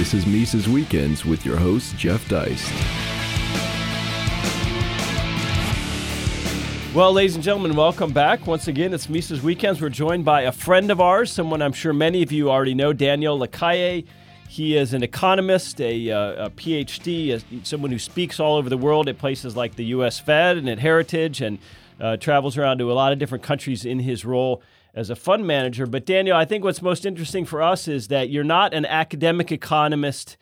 This is Mises Weekends with your host, Jeff Deist. Well, ladies and gentlemen, welcome back. Once again, it's Mises Weekends. We're joined by a friend of ours, someone I'm sure many of you already know, Daniel Lacalle. He is an economist, a, uh, a PhD, a, someone who speaks all over the world at places like the U.S. Fed and at Heritage and uh, travels around to a lot of different countries in his role as a fund manager. But Daniel, I think what's most interesting for us is that you're not an academic economist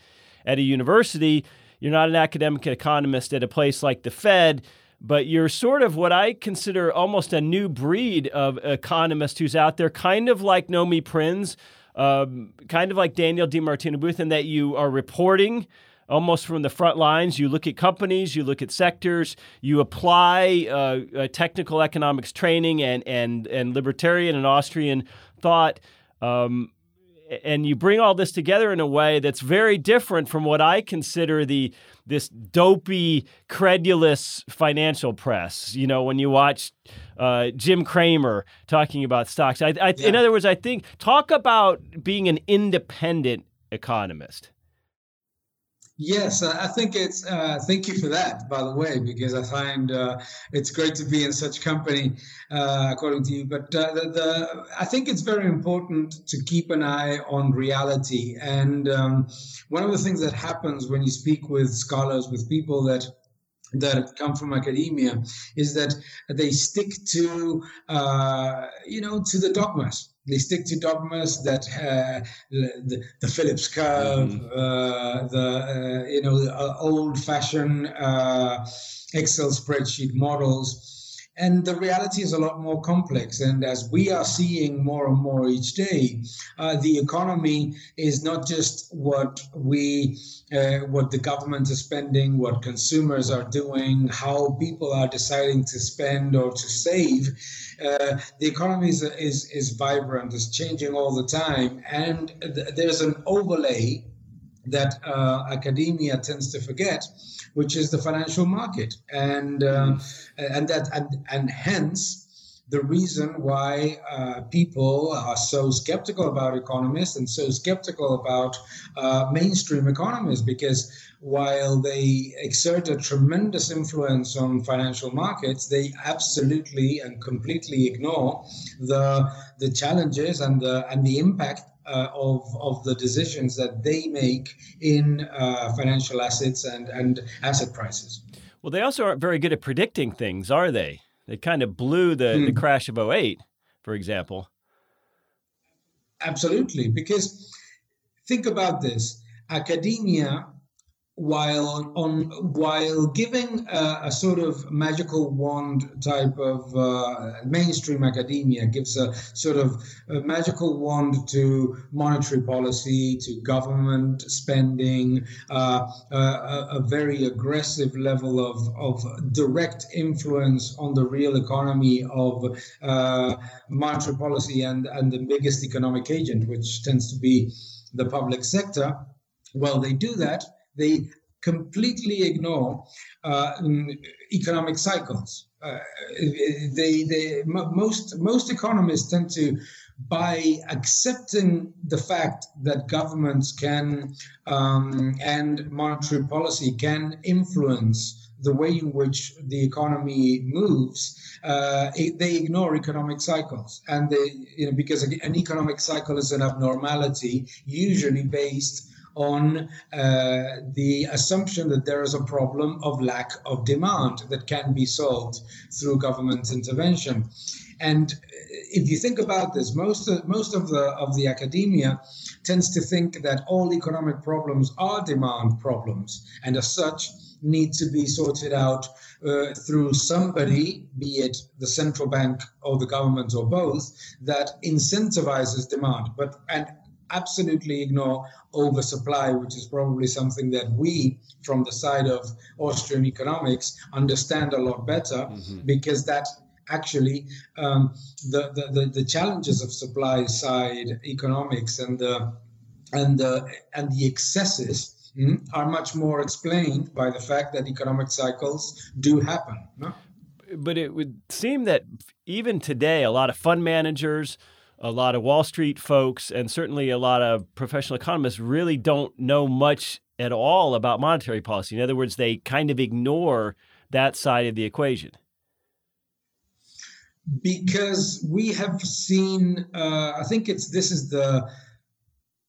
at a university. You're not an academic economist at a place like the Fed, but you're sort of what I consider almost a new breed of economist who's out there, kind of like Nomi Prins, um, kind of like Danielle DiMartino Booth, in that you are reporting almost from the front lines. You look at companies, you look at sectors, you apply uh, uh, technical economics training and, and, and libertarian and Austrian thought. Um, and you bring all this together in a way that's very different from what I consider the this dopey, credulous financial press. You know, when you watch uh, Jim Cramer talking about stocks. I, I, yeah. In other words, I think talk about being an independent economist. Yes, I think it's. Uh, thank you for that, by the way, because I find uh, it's great to be in such company, uh, according to you. But uh, the, the, I think it's very important to keep an eye on reality. And um, one of the things that happens when you speak with scholars, with people that that come from academia, is that they stick to, uh, you know, to the dogmas they stick to dogmas that uh, the, the, Phillips curve, mm-hmm. uh, the uh, you know uh, old-fashioned uh, Excel spreadsheet models and the reality is a lot more complex. And as we are seeing more and more each day, uh, the economy is not just what we, uh, what the government is spending, what consumers are doing, how people are deciding to spend or to save. Uh, the economy is, is, is vibrant, is changing all the time. And th- there's an overlay that uh, academia tends to forget, which is the financial market, and uh, and that and and hence the reason why uh, people are so skeptical about economists and so skeptical about uh, mainstream economists because while they exert a tremendous influence on financial markets, they absolutely and completely ignore the the challenges and the and the impact uh, of, of the decisions that they make in uh, financial assets and, and asset prices. Well, they also aren't very good at predicting things, are they? They kind of blew the, mm. the hmm. crash of 08, for example. Absolutely, because think about this academia while on while giving a, a, sort of magical wand type of uh, mainstream academia gives a sort of a magical wand to monetary policy to government spending uh, a, a, very aggressive level of, of direct influence on the real economy of uh, monetary policy and and the biggest economic agent which tends to be the public sector. Well they do that they completely ignore uh, economic cycles. Uh, they, they, most, most economists tend to, by accepting the fact that governments can um, and monetary policy can influence the way in which the economy moves, uh, they ignore economic cycles, and they, you know, because an economic cycle is an abnormality, usually based on uh, the assumption that there is a problem of lack of demand that can be solved through government intervention. And if you think about this, most of, most of the of the academia tends to think that all economic problems are demand problems, and as such need to be sorted out uh, through somebody, be it the central bank or the government or both, that incentivizes demand. But and absolutely ignore oversupply, which is probably something that we, from the side of Austrian economics, understand a lot better mm-hmm. because that actually um, the, the, the, the, challenges of supply side economics and the and the and the excesses mm, are much more explained by the fact that economic cycles do happen. No? But it would seem that even today, a lot of fund managers, a lot of Wall Street folks and certainly a lot of professional economists really don't know much at all about monetary policy. In other words, they kind of ignore that side of the equation. Because we have seen, uh, I think it's this is the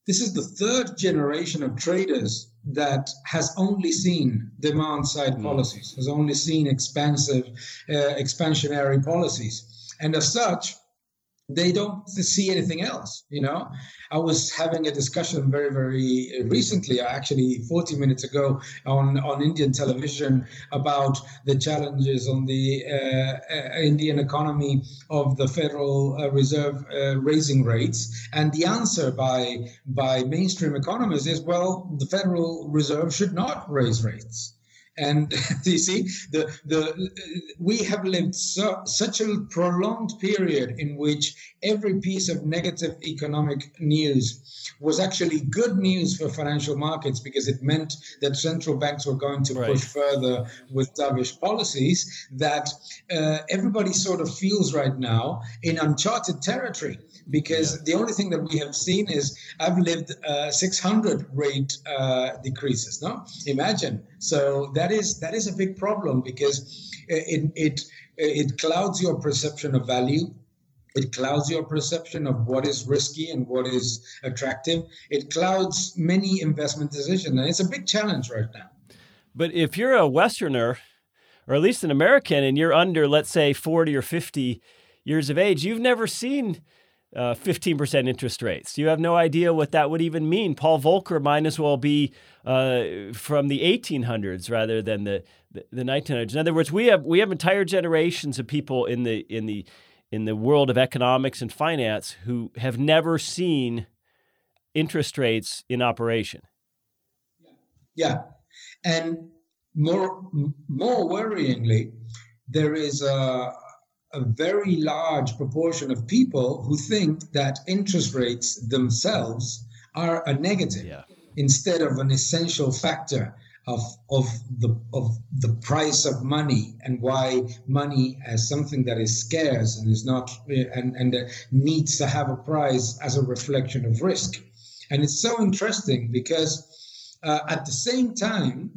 this is the third generation of traders that has only seen demand side mm. policies, has only seen expansive, uh, expansionary policies. And as such, they don't see anything else you know? I was having a discussion very very recently actually 40 minutes ago on on indian television about the challenges on the uh, uh, indian economy of the federal uh, reserve uh, raising rates. And the answer by by mainstream economists is well the federal reserve should not raise rates and you see the the we have lived so, such a prolonged period in which every piece of negative economic news was actually good news for financial markets because it meant that central banks were going to right. push further with dovish policies that uh, everybody sort of feels right now in uncharted territory because yeah. the only thing that we have seen is I've lived uh, 600 rate uh, decreases. No, imagine. So that is that is a big problem because uh, it it uh, it clouds your perception of value. It clouds your perception of what is risky and what is attractive. It clouds many investment decisions, and it's a big challenge right now. But if you're a Westerner, or at least an American, and you're under, let's say, 40 or 50 years of age, you've never seen uh, 15% interest rates. You have no idea what that would even mean. Paul Volcker might as well be uh, from the 1800s rather than the, the, the 1900s. In other words, we have we have entire generations of people in the in the in the world of economics and finance who have never seen interest rates in operation. Yeah, and more more worryingly, there is a a very large proportion of people who think that interest rates themselves are a negative yeah. instead of an essential factor of, of the of the price of money and why money as something that is scarce and is not and and needs to have a price as a reflection of risk and it's so interesting because uh, at the same time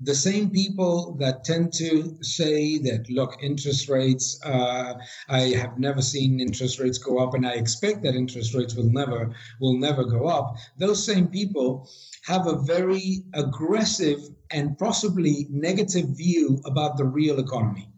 the same people that tend to say that look interest rates uh, i have never seen interest rates go up and i expect that interest rates will never will never go up those same people have a very aggressive and possibly negative view about the real economy.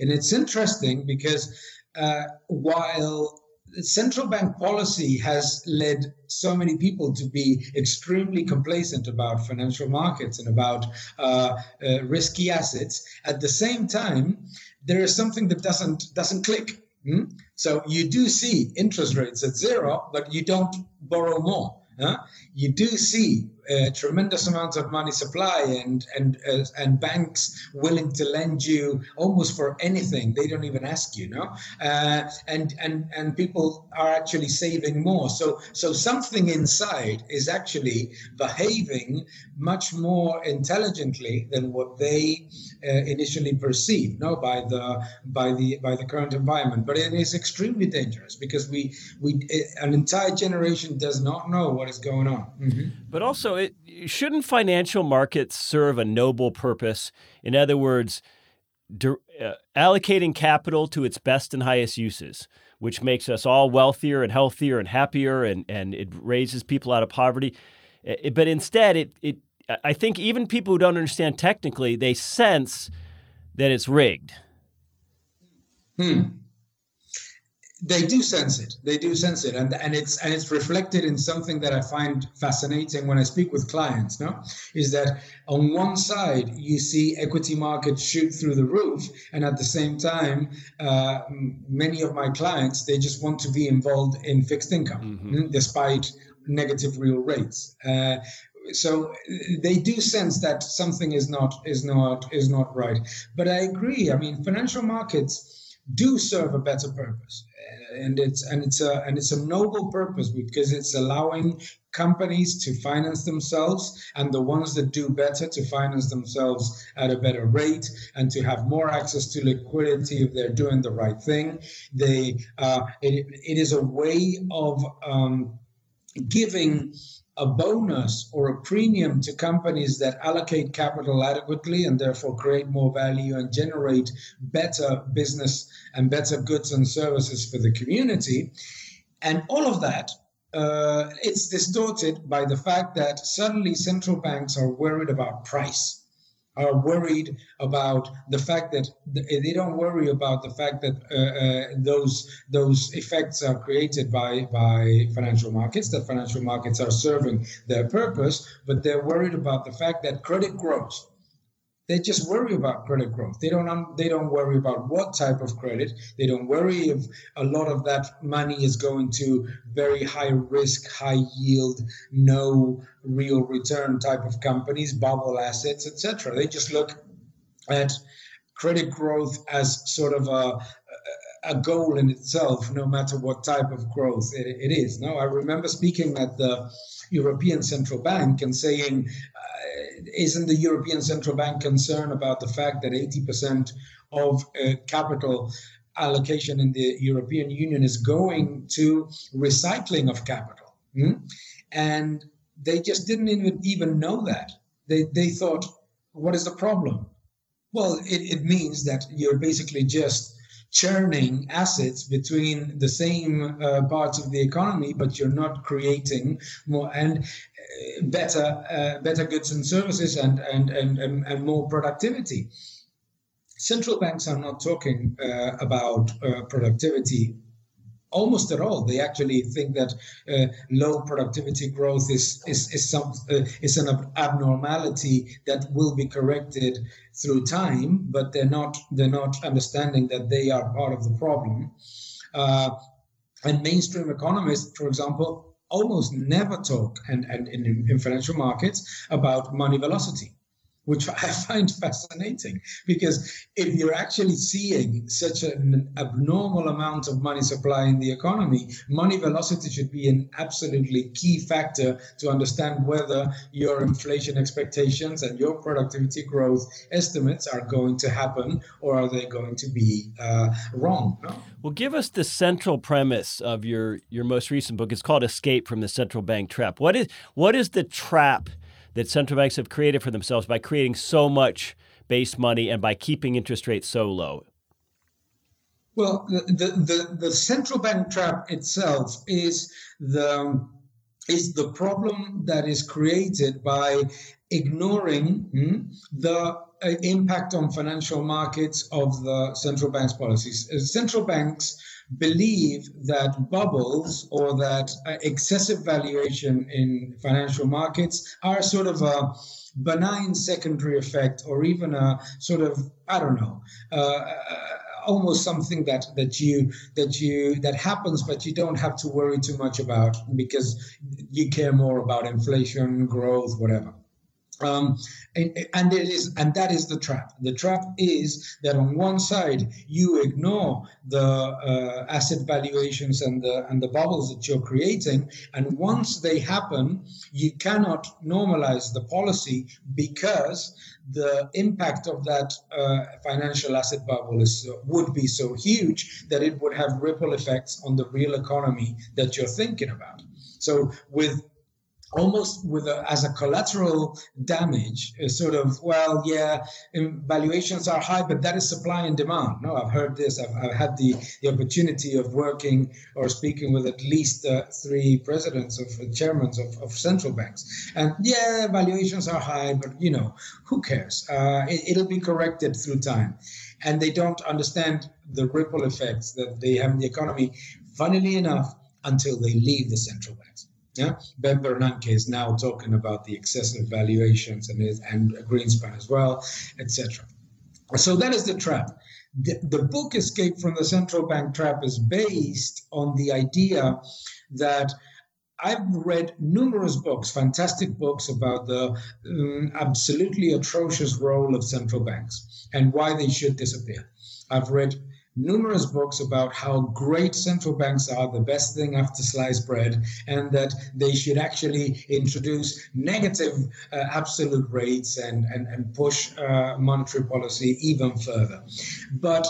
And it's interesting because uh, while central bank policy has led so many people to be extremely complacent about financial markets and about uh, uh, risky assets. At the same time, there is something that doesn't doesn't click. Hmm? So you do see interest rates at zero, but you don't borrow more. Huh? You do see a tremendous amounts of money supply and and uh, and banks willing to lend you almost for anything. They don't even ask you, no. Uh, and and and people are actually saving more. So so something inside is actually behaving much more intelligently than what they uh, initially perceive, no, by the by the by the current environment. But it is extremely dangerous because we we an entire generation does not know what is going on. Mm-hmm. But also it, shouldn't financial markets serve a noble purpose? In other words, uh, allocating capital to its best and highest uses, which makes us all wealthier and healthier and happier, and, and it raises people out of poverty. It, but instead, it, it I think even people who don't understand technically, they sense that it's rigged. Hmm they do sense it. They do sense it. And and it's and it's reflected in something that i find fascinating when i speak with clients no is that on one side you see equity markets shoot through the roof. And at the same time uh, many of my clients they just want to be involved in fixed income mm-hmm. Mm, despite negative real rates. Uh, so they do sense that something is not is not is not right. But i agree. I mean financial markets do serve a better purpose. And it's and it's a and it's a noble purpose because it's allowing companies to finance themselves and the ones that do better to finance themselves at a better rate and to have more access to liquidity if they're doing the right thing. They uh, it, it is a way of um, giving a bonus or a premium to companies that allocate capital adequately and therefore create more value and generate better business and better goods and services for the community. And all of that, uh, it's distorted by the fact that suddenly central banks are worried about price are worried about the fact that they don't worry about the fact that uh, uh, those those effects are created by by financial markets that financial markets are serving their purpose but they're worried about the fact that credit grows they just worry about credit growth. They don't um, they don't worry about what type of credit. They don't worry if a lot of that money is going to very high risk, high yield, no real return type of companies, bubble assets, etc. They just look at credit growth as sort of a a goal in itself, no matter what type of growth it, it is. No, I remember speaking at the European Central Bank and saying isn't the European Central Bank concerned about the fact that 80% of uh, capital allocation in the European Union is going to recycling of capital? Hmm? And they just didn't even, even know that. They, they thought, what is the problem? Well, it, it means that you're basically just churning assets between the same uh, parts of the economy, but you're not creating more and uh, better uh, better goods and services and, and, and, and, and more productivity. Central banks are not talking uh, about uh, productivity almost at all. They actually think that uh, low productivity growth is is is some uh, is an abnormality that will be corrected through time, but they're not they're not understanding that they are part of the problem. Uh, and mainstream economists, for example, almost never talk and, and in, in financial markets about money velocity which I find fascinating because if you're actually seeing such an abnormal amount of money supply in the economy, money velocity should be an absolutely key factor to understand whether your inflation expectations and your productivity growth estimates are going to happen or are they going to be uh, wrong. No? Well, give us the central premise of your your most recent book. It's called "Escape from the Central Bank Trap." What is what is the trap? That central banks have created for themselves by creating so much base money and by keeping interest rates so low? Well, the, the, the, central bank trap itself is the is the problem that is created by ignoring hmm, the impact on financial markets of the central bank's policies. Uh, central banks believe that bubbles or that uh, excessive valuation in financial markets are sort of a benign secondary effect or even a sort of i don't know uh, uh, almost something that that you that you that happens but you don't have to worry too much about because you care more about inflation growth whatever um, and, and it is, and that is the trap. The trap is that on one side you ignore the uh, asset valuations and the and the bubbles that you're creating, and once they happen, you cannot normalize the policy because the impact of that uh, financial asset bubble is uh, would be so huge that it would have ripple effects on the real economy that you're thinking about. So with almost with a, as a collateral damage a sort of well yeah valuations are high but that is supply and demand. No i've heard this. I've, I've had the, the opportunity of working or speaking with at least uh, three presidents of uh, chairmen of, of central banks. And yeah valuations are high but you know who cares? Uh, it, it'll be corrected through time. And they don't understand the ripple effects that they have in the economy funnily enough until they leave the central banks yeah, Ben Bernanke is now talking about the excessive valuations and and Greenspan as well, etc. So that is the trap. The, the book Escape from the Central Bank Trap is based on the idea that I've read numerous books, fantastic books about the um, absolutely atrocious role of central banks and why they should disappear. I've read numerous books about how great central banks are, the best thing after sliced bread, and that they should actually introduce negative uh, absolute rates and, and, and push uh, monetary policy even further. But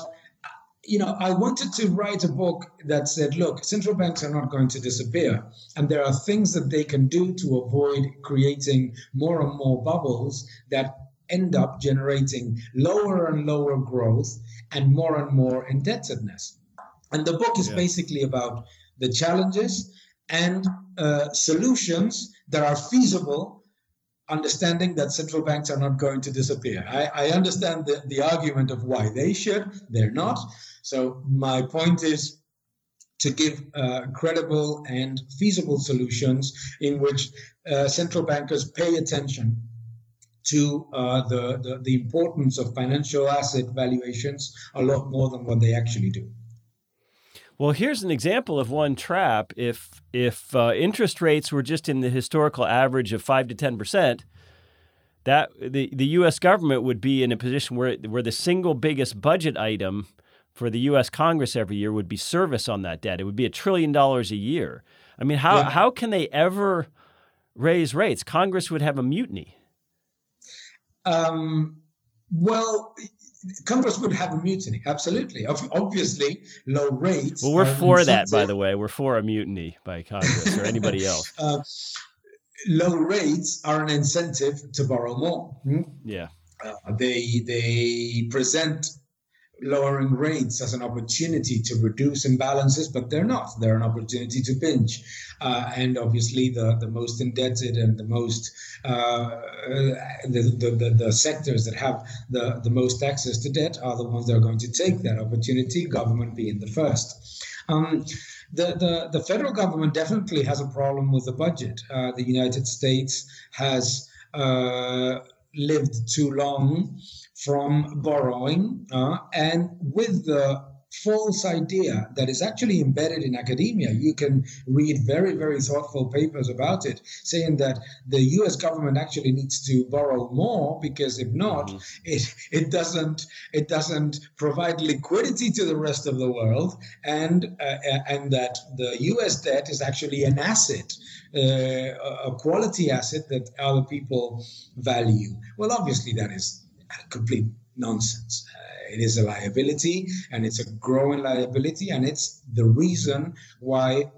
you know, I wanted to write a book that said, look, central banks are not going to disappear. And there are things that they can do to avoid creating more and more bubbles that end up generating lower and lower growth and more and more indebtedness. And the book is yeah. basically about the challenges and uh, solutions that are feasible understanding that central banks are not going to disappear. I, I understand the, the argument of why they should, they're not. So, my point is to give uh, credible and feasible solutions in which uh, central bankers pay attention to uh, the, the, the importance of financial asset valuations a lot more than what they actually do. Well, here's an example of one trap. If if uh, interest rates were just in the historical average of five to ten percent, that the the U.S. government would be in a position where where the single biggest budget item for the U.S. Congress every year would be service on that debt. It would be a trillion dollars a year. I mean, how yeah. how can they ever raise rates? Congress would have a mutiny. Um, well, Congress would have a mutiny, absolutely. Obviously, low rates. Well, we're for that, by the way. We're for a mutiny by Congress or anybody else. Uh, low rates are an incentive to borrow more. Hmm? Yeah. Uh, they they present lowering rates as an opportunity to reduce imbalances, but they're not. They're an opportunity to pinch. Uh, and obviously, the, the most indebted and the most uh, the, the, the, the, sectors that have the, the most access to debt are the ones that are going to take that opportunity, government being the first. Um, the, the, the federal government definitely has a problem with the budget. Uh, the United States has uh, lived too long from borrowing uh, and with the false idea that is actually embedded in academia. You can read very, very thoughtful papers about it, saying that the U.S. government actually needs to borrow more because if not, mm-hmm. it it doesn't it doesn't provide liquidity to the rest of the world, and uh, and that the U.S. debt is actually an asset. Uh, a quality asset that other people value. Well, obviously, that is complete nonsense. Uh, it is a liability and it's a growing liability, and it's the reason why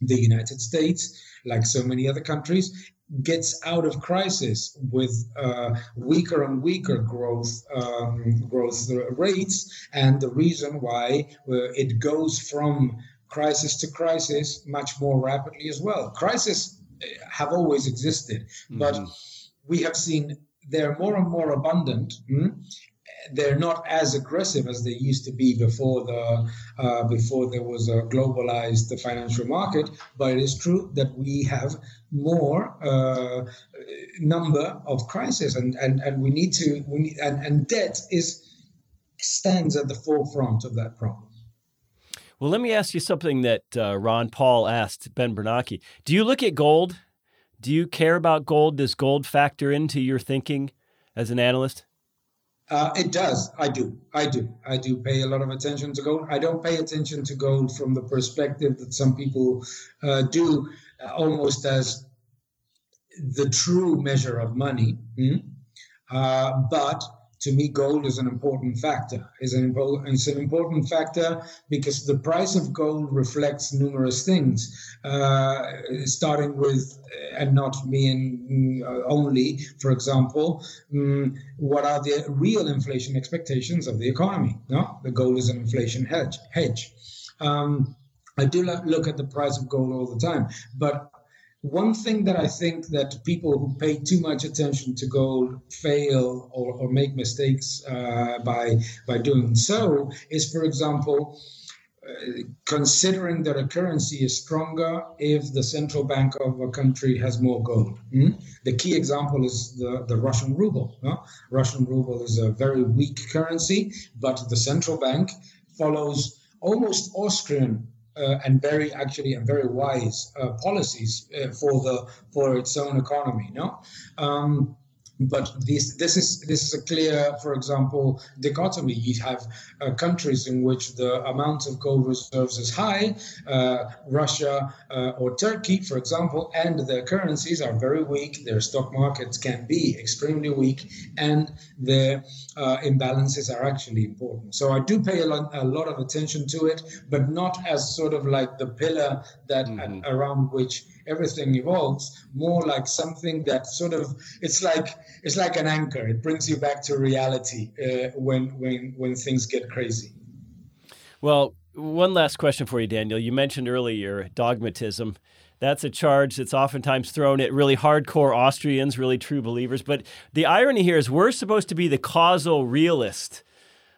the United States, like so many other countries, gets out of crisis with uh, weaker and weaker growth um, growth rates, and the reason why uh, it goes from crisis to crisis much more rapidly as well. Crises uh, have always existed, mm-hmm. but we have seen they're more and more abundant. Hmm? They're not as aggressive as they used to be before the uh, before there was a globalized financial market. But it is true that we have more uh, number of crises, and, and, and we need to we need, and, and debt is stands at the forefront of that problem. Well, let me ask you something that uh, Ron Paul asked Ben Bernanke. Do you look at gold do you care about gold? Does gold factor into your thinking as an analyst? Uh, it does. I do. I do. I do pay a lot of attention to gold. I don't pay attention to gold from the perspective that some people uh, do, uh, almost as the true measure of money. Mm-hmm. but to me, gold is an important factor. Is an it's an important factor because the price of gold reflects numerous things, uh, starting with, uh, and not being uh, only, for example, um, what are the real inflation expectations of the economy? No, the gold is an inflation hedge. Hedge. Um, I do look at the price of gold all the time, but one thing that I think that people who pay too much attention to gold fail or, or make mistakes uh, by by doing so is, for example, uh, considering that a currency is stronger if the central bank of a country has more gold. Mm? The key example is the, the Russian ruble. No? Russian ruble is a very weak currency, but the central bank follows almost Austrian uh, and very actually and very wise uh, policies uh, for the for its own economy. No, um, but this this is this is a clear, for example, dichotomy. You have uh, countries in which the amount of gold reserves is high, uh, Russia uh, or Turkey, for example, and their currencies are very weak. Their stock markets can be extremely weak, and their uh, imbalances are actually important. So I do pay a lot, a lot of attention to it, but not as sort of like the pillar that mm-hmm. around which everything evolves more like something that sort of it's like it's like an anchor. It brings you back to reality uh, when when when things get crazy. Well one last question for you daniel. You mentioned earlier dogmatism. That's a charge that's oftentimes thrown at really hardcore Austrians, really true believers. But the irony here is we're supposed to be the causal realist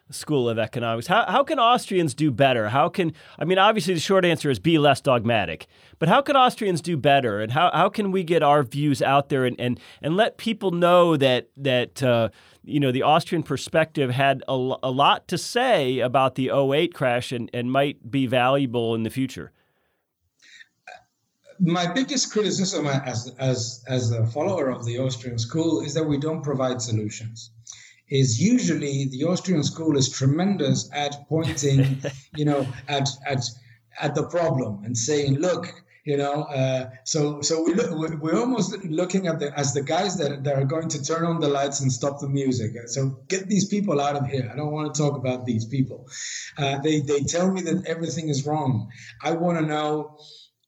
School of Economics. How, how can Austrians do better? How can, I mean, obviously the short answer is be less dogmatic, but how can Austrians do better? And how, how can we get our views out there and, and, and let people know that, that uh, you know, the Austrian perspective had a, a lot to say about the 08 crash and, and might be valuable in the future? my biggest criticism as as as a follower of the Austrian school is that we don't provide solutions is usually the Austrian school is tremendous at pointing, you know, at at at the problem and saying, look, you know, uh, so so we look, we're almost looking at the as the guys that, that are going to turn on the lights and stop the music. So get these people out of here. I don't want to talk about these people. Uh, they they tell me that everything is wrong. I want to know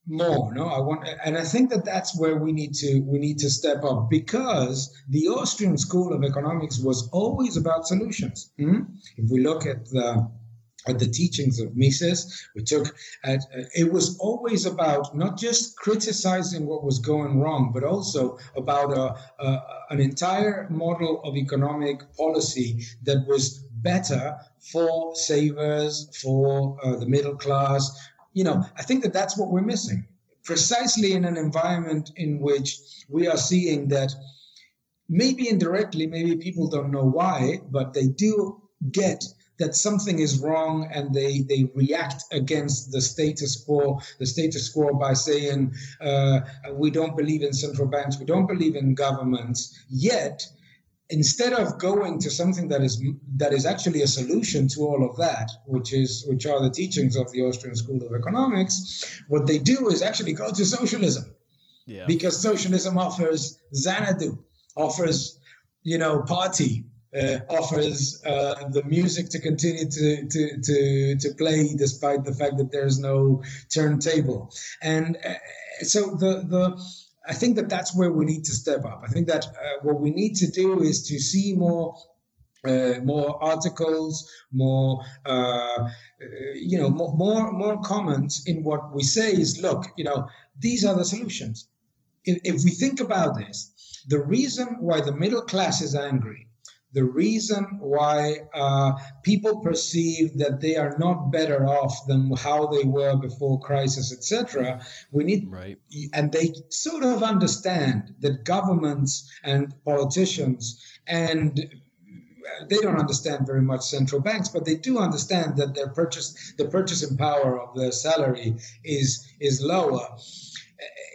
more no i want and i think that that's where we need to we need to step up because the austrian school of economics was always about solutions hmm? if we look at the at the teachings of Mises, we took at, uh, it was always about not just criticizing what was going wrong, but also about a, a, an entire model of economic policy that was better for savers, for uh, the middle class, you know, I think that that's what we're missing. Precisely in an environment in which we are seeing that maybe indirectly, maybe people don't know why, but they do get that something is wrong and they, they react against the status quo, the status quo by saying, uh, we don't believe in central banks, we don't believe in governments. Yet, instead of going to something that is that is actually a solution to all of that, which is which are the teachings of the Austrian School of Economics, what they do is actually go to socialism, yeah. because socialism offers Xanadu, offers you know party, uh, offers uh, the music to continue to, to to to play despite the fact that there's no turntable, and uh, so the the I think that that's where we need to step up. I think that uh, what we need to do is to see more uh, more articles, more uh, uh, you know, more, more more comments in what we say is look, you know, these are the solutions. If, if we think about this, the reason why the middle class is angry the reason why uh, people perceive that they are not better off than how they were before crisis, etc. We need, right. and they sort of understand that governments and politicians and they don't understand very much central banks, but they do understand that their purchase, the purchasing power of their salary is is lower.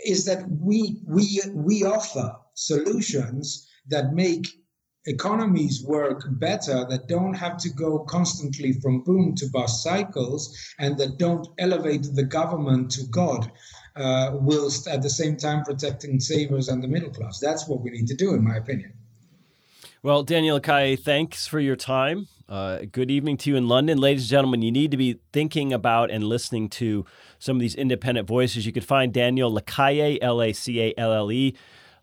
Is that we we we offer solutions that make economies work better that don't have to go constantly from boom to bust cycles and that don't elevate the government to God, uh, whilst at the same time protecting savers and the middle class. That's what we need to do, in my opinion. Well, Daniel Lacalle, thanks for your time. Uh, good evening to you in London. Ladies and gentlemen, you need to be thinking about and listening to some of these independent voices. You can find Daniel Lacalle, L A C A L L E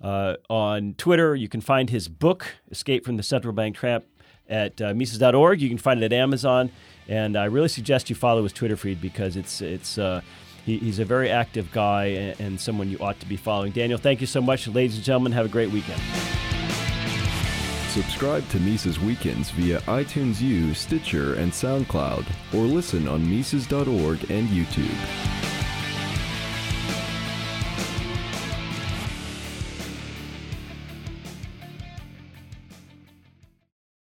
uh, on Twitter. You can find his book, Escape from the Central Bank Trap, at uh, Mises.org. You can find it at Amazon. And I really suggest you follow his Twitter feed because it's, it's, uh, he, he's a very active guy and, and someone you ought to be following. Daniel, thank you so much. Ladies and gentlemen, have a great weekend. Subscribe to Mises Weekends via iTunes U, Stitcher, and SoundCloud, or listen on Mises.org and YouTube.